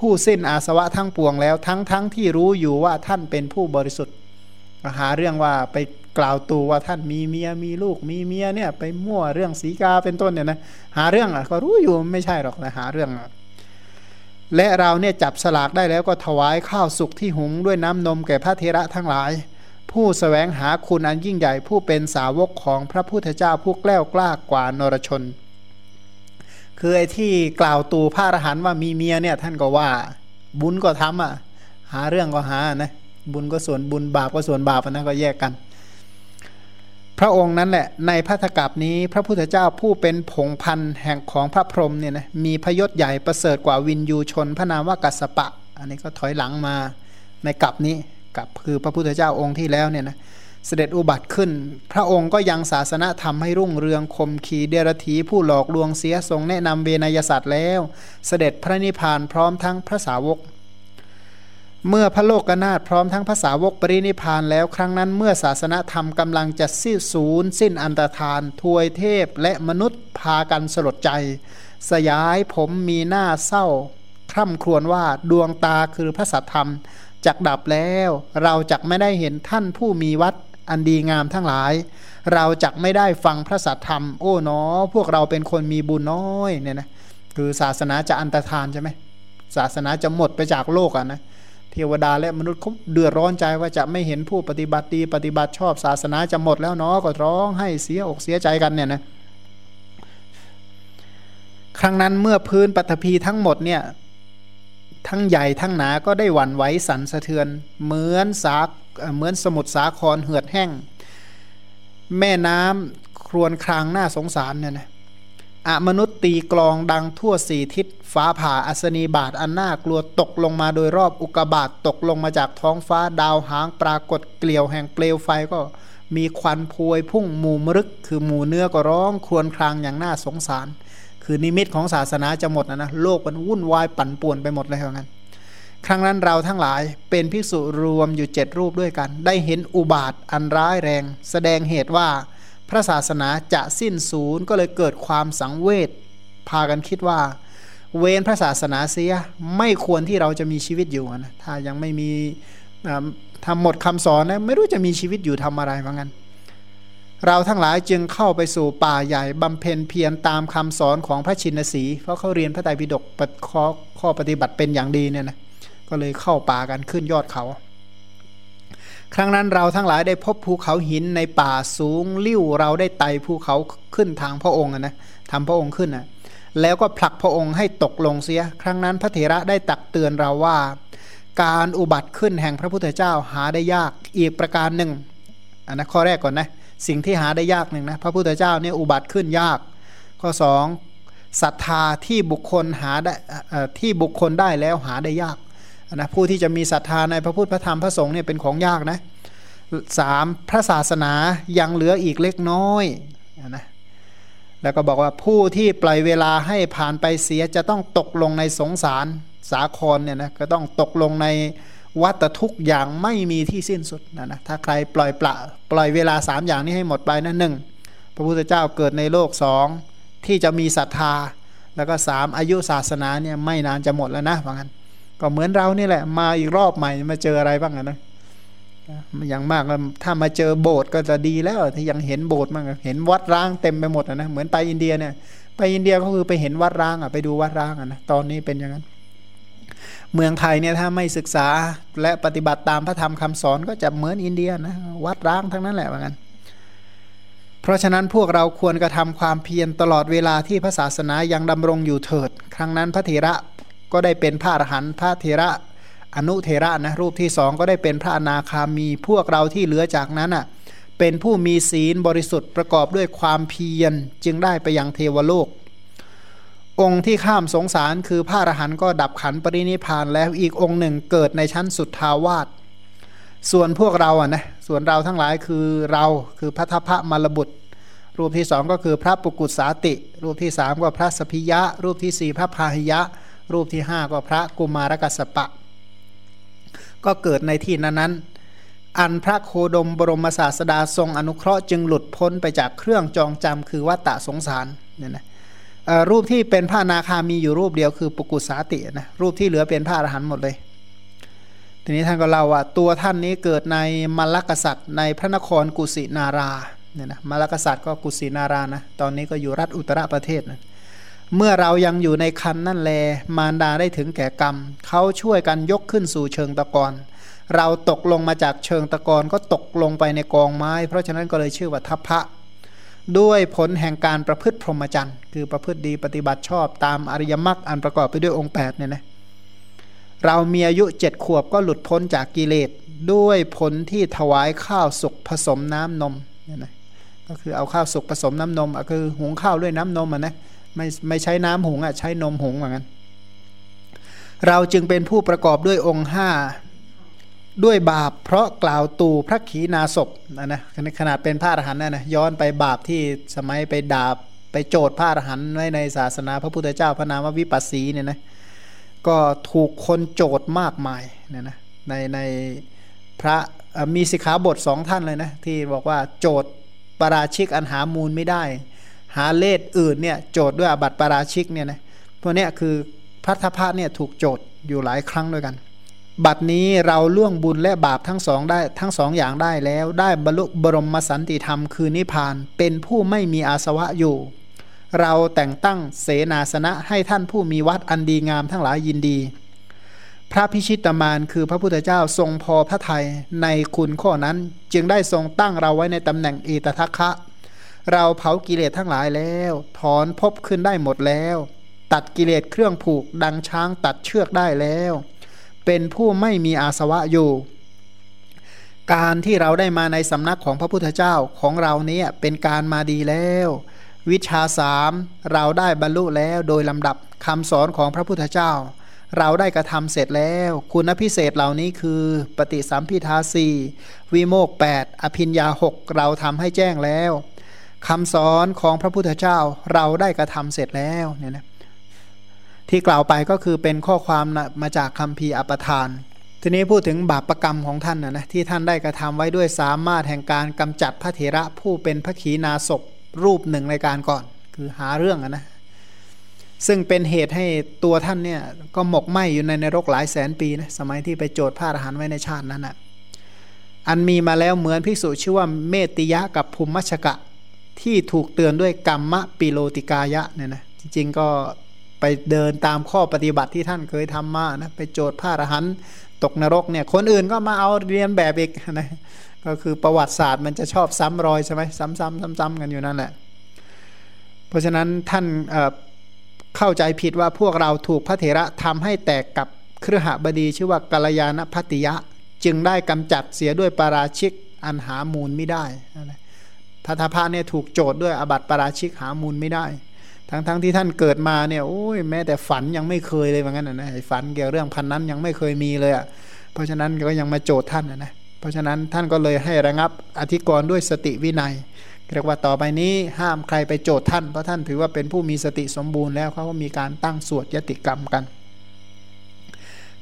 ผู้สิ้นอาสวะทั้งปวงแล้วทั้งทั้งที่รู้อยู่ว่าท่านเป็นผู้บริสุทธิ์หาเรื่องว่าไปกล่าวตูว่าท่านมีเมียมีลูกมีเมียเนี่ยไปมั่วเรื่องสีกาเป็นต้นเนี่ยนะหาเรื่องอะก็รู้อยู่ไม่ใช่หรอกนะหาเรื่องและเราเนี่ยจับสลากได้แล้วก็ถวายข้าวสุกที่หุงด้วยน้ำนมแก่พระเทระทั้งหลาย ผู้สแสวงหาคุณอันยิ่งใหญ่ผู้เป็นสาวกของพระพุทธเจ้าผู้แกล้วกล้ากว่านรชน คือไอ้ที่กล่าวตูพระอรหันต์ว่ามีเมียเนี่ยท่านก็ว่าบุญก็ทำอะ หาเรื่องก็หานะบุญก็ส่วนบุญบาปก็ส่วนบาปนะก็แยกกัน พระองค์นั้นแหละในพระธกับนี้พระพุทธเจ้าผู้เป็นผงพันแห่งของพระพรหมเนี่ยนะมีพยศใหญ่ประเสริฐกว่าวินยูชน พระนามว่ากัสปะ อันนี้ก็ถอยหลังมาในกับนี้กับคือพระพุทธเจ้าองค์ที่แล้วเนี่ยนะ เสด็จอุบัติขึ้น พระองค์ก็ยังศาสนาทำให้รุ่งเรืองคมขีเดรธีผู้หลอกลวงเสียทรงแนะนำเวนยศาสตร์แล้ว เสด็จพระนิพพานพร้อมทั้งพระสาวก เมื่อพระโลกนาถพร้อมทั้งภาษาวกปรินิพานแล้วครั้งนั้นเมื่อศาสนธรรมกำลังจะสิ้นสูญสิ้นอันตรธาน ทวยเทพและมนุษย์พากันสลดใจ สยายผมมีหน้าเศร้า คร่ำครวญว่าดวงตาคือพระสัทธรรมจักดับแล้ว เราจักไม่ได้เห็นท่านผู้มีวัด อันดีงามทั้งหลาย เราจักไม่ได้ฟังพระสัทธรรม โอ้เนอพวกเราเป็นคนมีบุญน้อยเนี่ยนะคือศาสนาจะอันตรธานใช่ไหมศาสนาจะหมดไปจากโลกอะนะเทวดาและมนุษย์เขาเดือดร้อนใจว่าจะไม่เห็นผู้ปฏิบัติดีปฏิบัติชอบศาสนาจะหมดแล้วเนาะก็ร้องให้เสียอกเสียใจกันเนี่ยนะครั้งนั้นเมื่อพื้นปฐพีทั้งหมดเนี่ยทั้งใหญ่ทั้งหนาก็ได้หวั่นไหวสั่นสะเทือน เหมือนสา เหมือนสมุทรสาครเหือดแห้ง แม่น้ำครวนครางหน้าสงสารเนี่ยนะอมนุษย์ตีกลองดังทั่วสี่ทิศฟ้าผ่าอัศนีบาทอันน่ากลัวตกลงมาโดยรอบอุกบาทตกลงมาจากท้องฟ้าดาวหางปรากฏเกลียวแห่งเปลวไฟก็มีควันพวยพุ่งหมู่มรึก คือหมู่เนื้อก็ร้องครวญครางอย่างน่าสงสาร คือนิมิตของศาสนาจะหมดนะนะโลกมันวุ่นวายปั่นป่วนไปหมดเลยเหมือนกัน ครั้งนั้นเราทั้งหลายเป็นภิกษุรวมอยู่เจ็ดรูปด้วยกัน ได้เห็นอุบาทอันร้ายแรง แสดงเหตุว่าพระศาสนาจะสิ้นศูนย์ก็เลยเกิดความสังเวชพากันคิดว่า เว้นพระศาสนาเสียไม่ควรที่เราจะมีชีวิตอยู่นะถ้ายังไม่มีทำหมดคำสอนนะไม่รู้จะมีชีวิตอยู่ทำอะไรเหมือนกันเราทั้งหลายจึงเข้าไปสู่ป่าใหญ่บำเพ็ญเพียรตามคำสอนของพระชินสีเพราะเขาเรียนพระไตรปิฎกข้อข้อปฏิบัติเป็นอย่างดีเนี่ยนะ ก็เลยเข้าป่ากันขึ้นยอดเขา ครั้งนั้นเราทั้งหลายได้พบภูเขาหินในป่าสูงลิ้วเราได้ไต่ภูเขาขึ้นทางพระองค์นะทำพระองค์ขึ้นนะแล้วก็ผลักพระองค์ให้ตกลงเสีย ครั้งนั้นพระเถระได้ตักเตือนเราว่า การอุบัติขึ้นแห่งพระพุทธเจ้าหาได้ยากอีกประการหนึ่งอันนะข้อแรกก่อนนะสิ่งที่หาได้ยากหนึ่งนะพระพุทธเจ้าเนี่ยอุบัติขึ้นยาก ข้อสองศรัทธาที่บุคคลหาได้ที่บุคคลได้แล้วหาได้ยาก นะผู้ที่จะมีศรัทธาในพระพุทธพระธรรมพระสงฆ์เนี่ยเป็นของยากนะสามพระศาสนายังเหลืออีกเล็กน้อยนะแล้วก็บอกว่าผู้ที่ปล่อยเวลาให้ผ่านไปเสียจะต้องตกลงในสงสารสาครเนี่ยนะก็ต้องตกลงในวัตทุกอย่างไม่มีที่สิ้นสุดนะนะถ้าใครปล่อยปละปล่อยเวลาสามอย่างนี้ให้หมดไปนะหนึ่งพระพุทธเจ้าเกิดในโลกสองที่จะมีศรัทธา แล้วก็สามอายุศาสนาเนี่ยไม่นานจะหมดแล้วนะว่างั้น ก็เหมือนเรานี่แหละ มาอีกรอบใหม่มาเจออะไรบ้างนะอย่างมากถ้ามาเจอโบสถ์ก็จะดีแล้วที่ยังเห็นโบสถ์บ้างเห็นวัดร้างเต็มไปหมดนะเหมือนไปอินเดียเนี่ยไปอินเดียก็คือไปเห็นวัดร้างอะไปดูวัดร้างอะนะตอนนี้เป็นอย่างนั้น เมืองไทยเนี่ยถ้าไม่ศึกษาและปฏิบัติตามพระธรรมคำสอนก็จะเหมือนอินเดียนะวัดร้างทั้งนั้นแหละเหมือนกันเพราะฉะนั้นพวกเราควรกระทาความเพียรตลอดเวลาที่พระศาสนายังดำรงอยู่เถิด ครั้งนั้นพระเถระ ก็ได้เป็นพระอรหันต์พระเถระอนุเทระนะรูปที่สองก็ได้เป็นพระอนาคามีพวกเราที่เหลือจากนั้นอะเป็นผู้มีศีลบริสุทธิ์ประกอบด้วยความเพียรจึงได้ไปยังเทวโลก องค์ที่ข้ามสงสารคือพระอรหันต์ก็ดับขันปรินิพานแล้วอีกองค์หนึ่งเกิดในชั้นสุดทาวาสส่วนพวกเราอะนะส่วนเราทั้งหลายคือเราคือพระทพระมรบุตร รูปที่สองก็คือพระปุกุสาติ รูปที่สามก็พระสพิยะ รูปที่สี่พระพาหิยะ รูปที่ห้าก็พระกุมารกัสปะ ก็เกิดในที่นั้นนั้นอันพระโคดมบรมศาสดาทรงอนุเคราะห์จึงหลุดพ้นไปจากเครื่องจองจำคือวัตตะสงสารเนี่ยนะรูปที่เป็นพระนาคามีอยู่รูปเดียวคือปุกุสาตินะรูปที่เหลือเป็นพระอรหันต์หมดเลยทีนี้ท่านก็เล่าว่าตัวท่านนี้เกิดในมลกษัตริย์ในพระนครกุสินาราเนี่ยนะมลกษัตริย์ก็กุสินารานะตอนนี้ก็อยู่รัฐอุตรประเทศนะ เมื่อเรายังอยู่ในคันนั่นแล มารดาได้ถึงแก่กรรม เขาช่วยกันยกขึ้นสู่เชิงตะกอนเราตกลงมาจากเชิงตะกอนก็ตกลงไปในกองไม้ เพราะฉะนั้นก็เลยชื่อว่าทัพพระด้วยผลแห่งการประพฤติพรหมจรรย์ คือประพฤติดีปฏิบัติชอบตามอริยมรรคอันประกอบไปด้วยองค์8เนี่ยนะเรามีอายุเจ็ดขวบก็หลุดพ้นจากกิเลส ด้วยผลที่ถวายข้าวสุกผสมน้ำนมเนี่ยนะก็คือเอาข้าวสุกผสมน้ำนมคือหุงข้าวด้วยน้ำนมอะนะ ไม่ไม่ใช้น้ำหงอะใช้นมหงเหมือนกันเราจึงเป็นผู้ประกอบด้วยองค์ห้าด้วยบาปเพราะกล่าวตูพระขีณาศพนะนะขนาดเป็นพระอรหันต์นะนะย้อนไปบาปที่สมัยไปดาบไปโจทย์พระอรหันต์ไว้ในศาสนาพระพุทธเจ้าพระนามวิปัสสีเนี่ยนะก็ถูกคนโจทย์มากมายเนี่ยนะในในพระมีสิกขาบทสองท่านเลยนะที่บอกว่าโจทย์ปราชิกอันหามูลไม่ได้ หาเลขอื่นเนี่ยโจทย์ด้วยอบัติปาราชิกเนี่ยนะพวกนี้คือพัทธะเนี่ยถูกโจทย์อยู่หลายครั้งด้วยกัน บัดนี้เราล่วงบุญและบาปทั้งสองได้ทั้งสองอย่างได้แล้ว ได้บรรลุบรมสันติธรรมคือนิพพาน เป็นผู้ไม่มีอาสวะอยู่ เราแต่งตั้งเสนาสนะให้ท่านผู้มีวัดอันดีงามทั้งหลายยินดี พระพิชิตมานคือพระพุทธเจ้าทรงพอพระทัยในคุณข้อนั้นจึงได้ทรงตั้งเราไว้ในตำแหน่งเอตทัคคะ เราเผากิเลสทั้งหลายแล้ว ถอนพบขึ้นได้หมดแล้ว ตัดกิเลสเครื่องผูกดังช้างตัดเชือกได้แล้ว เป็นผู้ไม่มีอาสวะอยู่ การที่เราได้มาในสำนักของพระพุทธเจ้าของเรานี้เป็นการมาดีแล้ว วิชาสามเราได้บรรลุแล้วโดยลำดับคำสอนของพระพุทธเจ้า เราได้กระทำเสร็จแล้ว คุณพิเศษเหล่านี้คือ ปฏิสัมพิทาสีวิโมก 8 อภิญญาหกเราทำให้แจ้งแล้ว คำสอนของพระพุทธเจ้าเราได้กระทำเสร็จแล้วเนี่ยนะที่กล่าวไปก็คือเป็นข้อความนะมาจากคำพีอัปทาน ทีนี้พูดถึงบาปประกรรมของท่านนะนะที่ท่านได้กระทำไว้ด้วยสามารถแห่งการกำจัดพระเถระผู้เป็นพระขีณาศพรูปหนึ่งในการก่อน คือหาเรื่องนะซึ่งเป็นเหตุให้ตัวท่านเนี่ยก็หมกไหมอยู่ในนรกหลายแสนปีนะสมัยที่ไปโจทย์พระอรหันต์ไว้ในชาตินั้นนะอันมีมาแล้วเหมือนภิกษุชื่อว่าเมติยะกับภูมิมัชกะ ที่ถูกเตือนด้วยกรรมะปิโลติกายะเนี่ยนะจริงๆก็ไปเดินตามข้อปฏิบัติที่ท่านเคยทำมานะไปโจทย์พระอรหันต์ตกนรกเนี่ยคนอื่นก็มาเอาเรียนแบบอีกนะก็คือประวัติศาสตร์มันจะชอบซ้ำรอยใช่ไหมซ้ำๆซ้ำๆกันอยู่นั่นแหละเพราะฉะนั้นท่านเข้าใจผิดว่าพวกเราถูกพระเถระทำให้แตกกับเครือหบดีชื่อว่ากัลยาณพัติยะ จึงได้กำจัดเสียด้วยปาราชิกอันหามูลไม่ได้ ทัทพะเนี่ยถูกโจทย์ด้วยอบัติปราชิกหามูลไม่ได้ ทั้งๆทที่ท่านเกิดมาเนี่ยโอ้ยแม้แต่ฝันยังไม่เคยเลยว่างั้นนะฝันเกี่ยวเรื่องพันนั้นยังไม่เคยมีเลยอะเพราะฉะนั้นก็ยังมาโจทย์ท่านนะเพราะฉะนั้นท่านก็เลยให้ระงับอธิกรณ์ด้วยสติวินัยเรียกว่าต่อไปนี้ห้ามใครไปโจทย์ท่านเพราะท่านถือว่าเป็นผู้มีสติสมบูรณ์แล้วเขาก็มีการตั้งสวดยติกรรมกัน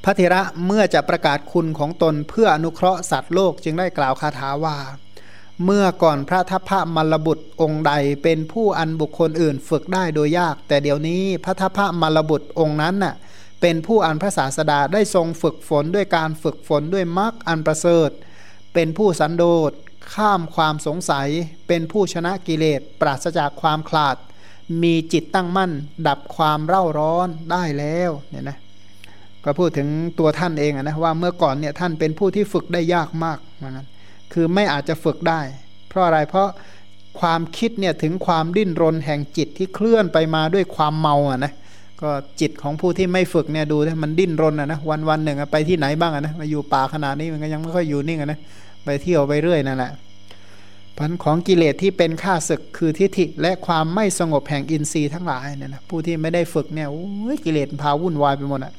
พระเถระเมื่อจะประกาศคุณของตนเพื่ออนุเคราะห์สัตว์โลกจึงได้กล่าวคาถาว่า เมื่อก่อนพระทัพพระมลบุตรองค์ใดเป็นผู้อันบุคคลอื่นฝึกได้โดยยาก แต่เดี๋ยวนี้พระทัพพระมลบุตรองค์นั้นน่ะเป็นผู้อันพระศาสดาได้ทรงฝึกฝนด้วยการฝึกฝนด้วยมรรคอันประเสริฐ เป็นผู้สันโดษ ข้ามความสงสัย เป็นผู้ชนะกิเลส ปราศจากความคลาด มีจิตตั้งมั่น ดับความเร่าร้อนได้แล้วเนี่ยนะก็พูดถึงตัวท่านเองนะว่าเมื่อก่อนเนี่ยท่านเป็นผู้ที่ฝึกได้ยากมากเหมือนกัน คือไม่อาจจะฝึกได้ เพราะอะไรเพราะความคิดเนี่ยถึงความดิ้นรนแห่งจิตที่เคลื่อนไปมาด้วยความเมาอะนะก็จิตของผู้ที่ไม่ฝึกเนี่ยดูมันดิ้นรนอะนะวันวันหนึ่งไปที่ไหนบ้างอะนะมาอยู่ป่าขนาดนี้มันก็ยังไม่ค่อยอยู่นิ่งอะนะไปเที่ยวไปเรื่อยนั่นแหละพันของกิเลสที่เป็นข้าศึกคือทิฏฐิและความไม่สงบแห่งอินทรีย์ทั้งหลายเนี่ยนะผู้ที่ไม่ได้ฝึกเนี่ยโอ้ยกิเลสพาวุ่นวายไปหมดอะ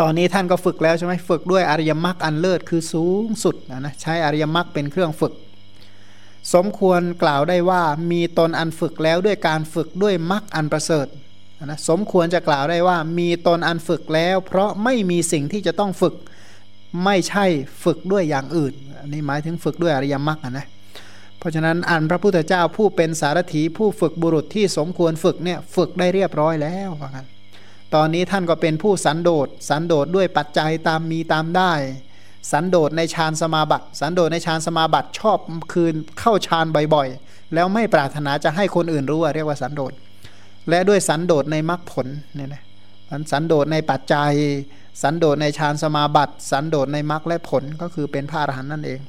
ตอนนี้ท่านก็ฝึกแล้วใช่ไหมฝึกด้วยอริยมรรคอันเลิศคือสูงสุดนะนะใช้อริยมรรคเป็นเครื่องฝึก สมควรกล่าวได้ว่ามีตนอันฝึกแล้วด้วยการฝึกด้วยมรรคอันประเสริฐนะสมควรจะกล่าวได้ว่ามีตนอันฝึกแล้ว เพราะไม่มีสิ่งที่จะต้องฝึกไม่ใช่ฝึกด้วยอย่างอื่นอันนี้หมายถึงฝึกด้วยอริยมรรคนะเพราะฉะนั้นอันพระพุทธเจ้าผู้เป็นสารถีผู้ฝึกบุรุษที่สมควรฝึกเนี่ยฝึกได้เรียบร้อยแล้วว่ากัน ตอนนี้ท่านก็เป็นผู้สันโดษสันโดษด้วยปัจจัยตามมีตามได้ สันโดษในฌานสมาบัติ สันโดษในฌานสมาบัติชอบคืนเข้าฌานบ่อยๆ แล้วไม่ปรารถนาจะให้คนอื่นรู้เรียกว่าสันโดษและด้วยสันโดษในมรรคผลเนี่ยนะสันโดษในปัจจัย สันโดษในฌานสมาบัติ สันโดษในมรรคและผลก็คือเป็นพระอรหันต์นั่นเอง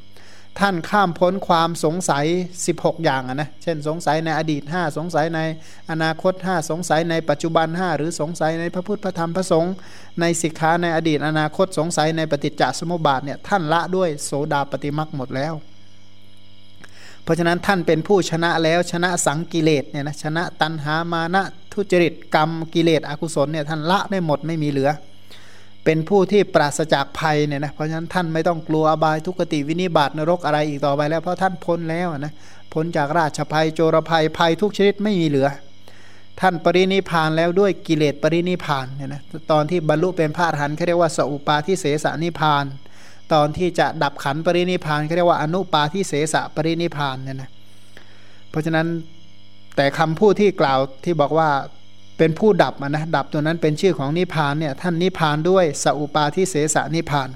ท่านข้ามพ้นความสงสัย 16 อย่างนะ เช่นสงสัยในอดีต 5 สงสัยในอนาคต 5 สงสัยในปัจจุบัน 5 หรือสงสัยในพระพุทธพระธรรมพระสงฆ์ในสิกขาในอดีตอนาคตสงสัยในปฏิจจสมุปบาทเนี่ยท่านละด้วยโสดาปฏิมักหมดแล้ว เพราะฉะนั้นท่านเป็นผู้ชนะแล้วชนะสังกิเลสเนี่ยนะชนะตันหามานะทุจริตกรรมกิเลสอกุศลเนี่ยท่านละได้หมดไม่มีเหลือ เป็นผู้ที่ปราศจากภัยเนี่ยนะเพราะฉะนั้นท่านไม่ต้องกลัวอบายทุกติวินิบาตนรกอะไรอีกต่อไปแล้ว เพราะท่านพ้นแล้วนะพ้นจากราชภัยโจรภัยภัยทุกชนิดไม่มีเหลือ ท่านปรินิพานแล้วด้วยกิเลสปรินิพานเนี่ยนะตอนที่บรรลุเป็นพระอรหันต์เขาเรียกว่าสอุปาทิเสสนิพาน ตอนที่จะดับขันปรินิพานเขาเรียกว่าอนุปาทิเสสปรินิพานเนี่ยนะเพราะฉะนั้นแต่คำพูดที่กล่าวที่บอกว่า เป็นผู้ดับนะดับตัวนั้นเป็นชื่อของนิพพานเนี่ยท่านนิพพานด้วยสัพปาทิเสสนิพพาน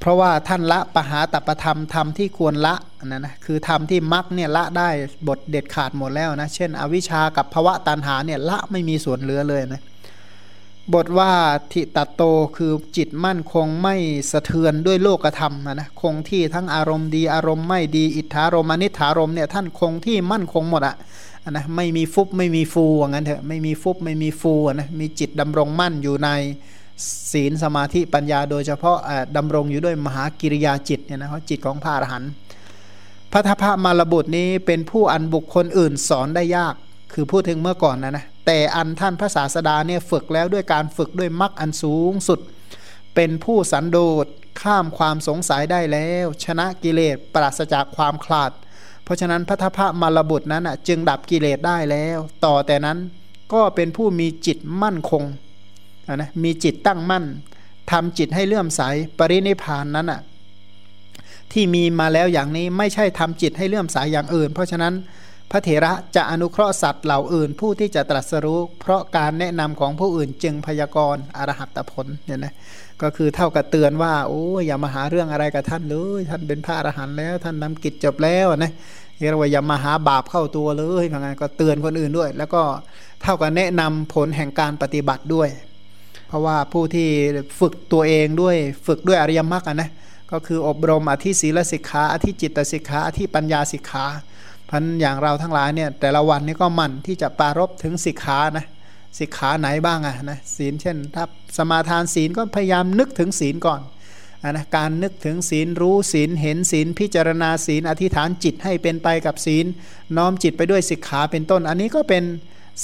เพราะว่าท่านละปหาตปธรรมธรรมที่ควรละนะนะคือธรรมที่มักเนี่ยละได้บทเด็ดขาดหมดแล้วนะเช่น อวิชากับภวะตันหาเนี่ยละไม่มีส่วนเหลือเลยนะบทว่าทิตโตคือจิตมั่นคงไม่สะเทือนด้วยโลกธรรมนะนะคงที่ทั้งอารมณ์ดีอารมณ์ไม่ดีอิทธารมอนิธารมเนี่ยท่านคงที่มั่นคงหมดอะ นะไม่มีฟุบไม่มีฟูว่างั้นเถอะไม่มีฟุบไม่มีฟูนะมีจิตดำรงมั่นอยู่ในศีลสมาธิปัญญาโดยเฉพาะดำรงอยู่ด้วยมหากิริยาจิตเนี่ยนะเพราะจิตของพระอรหันต์พระทพมารบุตรนี้เป็นผู้อันบุคคลอื่นสอนได้ยากคือพูดถึงเมื่อก่อนนะนะแต่อันท่านพระศาสดาเนี่ยฝึกแล้วด้วยการฝึกด้วยมรรคอันสูงสุด เป็นผู้สันโดษข้ามความสงสัยได้แล้ว ชนะกิเลสปราศจากความคลาด เพราะฉะนั้นพระทพมารบุตรนั้นจึงดับกิเลสได้แล้ว ต่อแต่นั้นก็เป็นผู้มีจิตมั่นคงนะมีจิตตั้งมั่นทำจิตให้เลื่อมใสปรินิพานนั้นอะที่มีมาแล้วอย่างนี้ไม่ใช่ทำจิตให้เลื่อมใสอย่างอื่น เพราะฉะนั้นพระเถระจะอนุเคราะห์สัตว์เหล่าอื่น ผู้ที่จะตรัสรู้ เพราะการแนะนำของผู้อื่นจึงพยากรณ์อรหัตผลเนี่ยนะ ก็คือเท่ากับเตือนว่า โอ้อย่ามาหาเรื่องอะไรกับท่านเลยท่านเป็นพระอรหันต์แล้ว ท่านทากิจจบแล้วนะเรียกว่าอย่ามาหาบาปเข้าตัวเลยเพราะงั้นก็เตือนคนอื่นด้วย แล้วก็เท่ากับแนะนำผลแห่งการปฏิบัติด้วย เพราะว่าผู้ที่ฝึกตัวเองด้วยฝึกด้วยอริยมรรคนะก็คืออบรมอธิศีลสิกขาอธิจิตสิกขาอธิปัญญาสิกขาพันอย่างเราทั้งหลายเนี่ยแต่ละวันนี้ก็มันที่จะปารบถึงสิกขานะ สิกขาไหนบ้างอะนะศีลเช่นถ้าสมาทานศีลก็พยายามนึกถึงศีลก่อนอนะการนึกถึงศีลรู้ศีลเห็นศีลพิจารณาศีลอธิษฐานจิตให้เป็นไปกับศีล น้อมจิตไปด้วยสิกขาเป็นต้น อันนี้ก็เป็น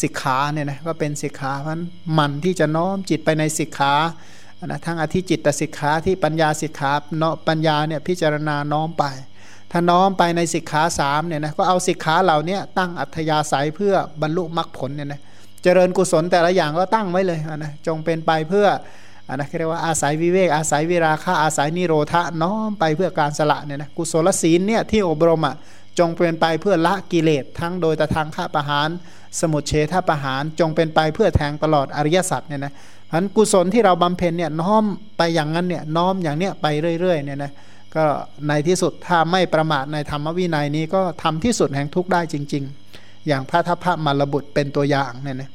สิกขาเนี่ยนะก็เป็นสิกขาเพราะมันที่จะน้อมจิตไปในสิกขานะทั้งอธิจิตตสิกขาที่ปัญญาสิกขาเนาะปัญญาเนี่ยพิจารณาน้อมไป ถ้าน้อมไปในสิกขาสามเนี่ยนะก็เอาสิกขาเหล่านี้ตั้งอัธยาศัยเพื่อบรรลุมรรคผลเนี่ยนะ เจริญกุศลแต่ละอย่างก็ตั้งไว้เลยนะจงเป็นไปเพื่ออันนะเรียกว่าอาศัยวิเวกอาศัยวิราคะอาศัยนิโรธะน้อมไปเพื่อการสละเนี่ยนะกุศลศีลเนี่ยที่อบรมอะจงเป็นไปเพื่อละกิเลสทั้งโดยตะทางฆ่าประหาร สมุทเฉทประหาร จงเป็นไปเพื่อแทงตลอดอริยสัจเนี่ยนะพันกุศลที่เราบำเพ็ญเนี่ยน้อมไปอย่างนั้นเนี่ยน้อมอย่างเนี้ยไปเรื่อยๆเนี่ยนะก็ในที่สุดถ้าไม่ประมาทในธรรมวินัยนี้ก็ทำที่สุดแห่งทุกได้จริง ๆ อย่างพระทัพพระมารบุตรเป็นตัวอย่างเนี่ยนะ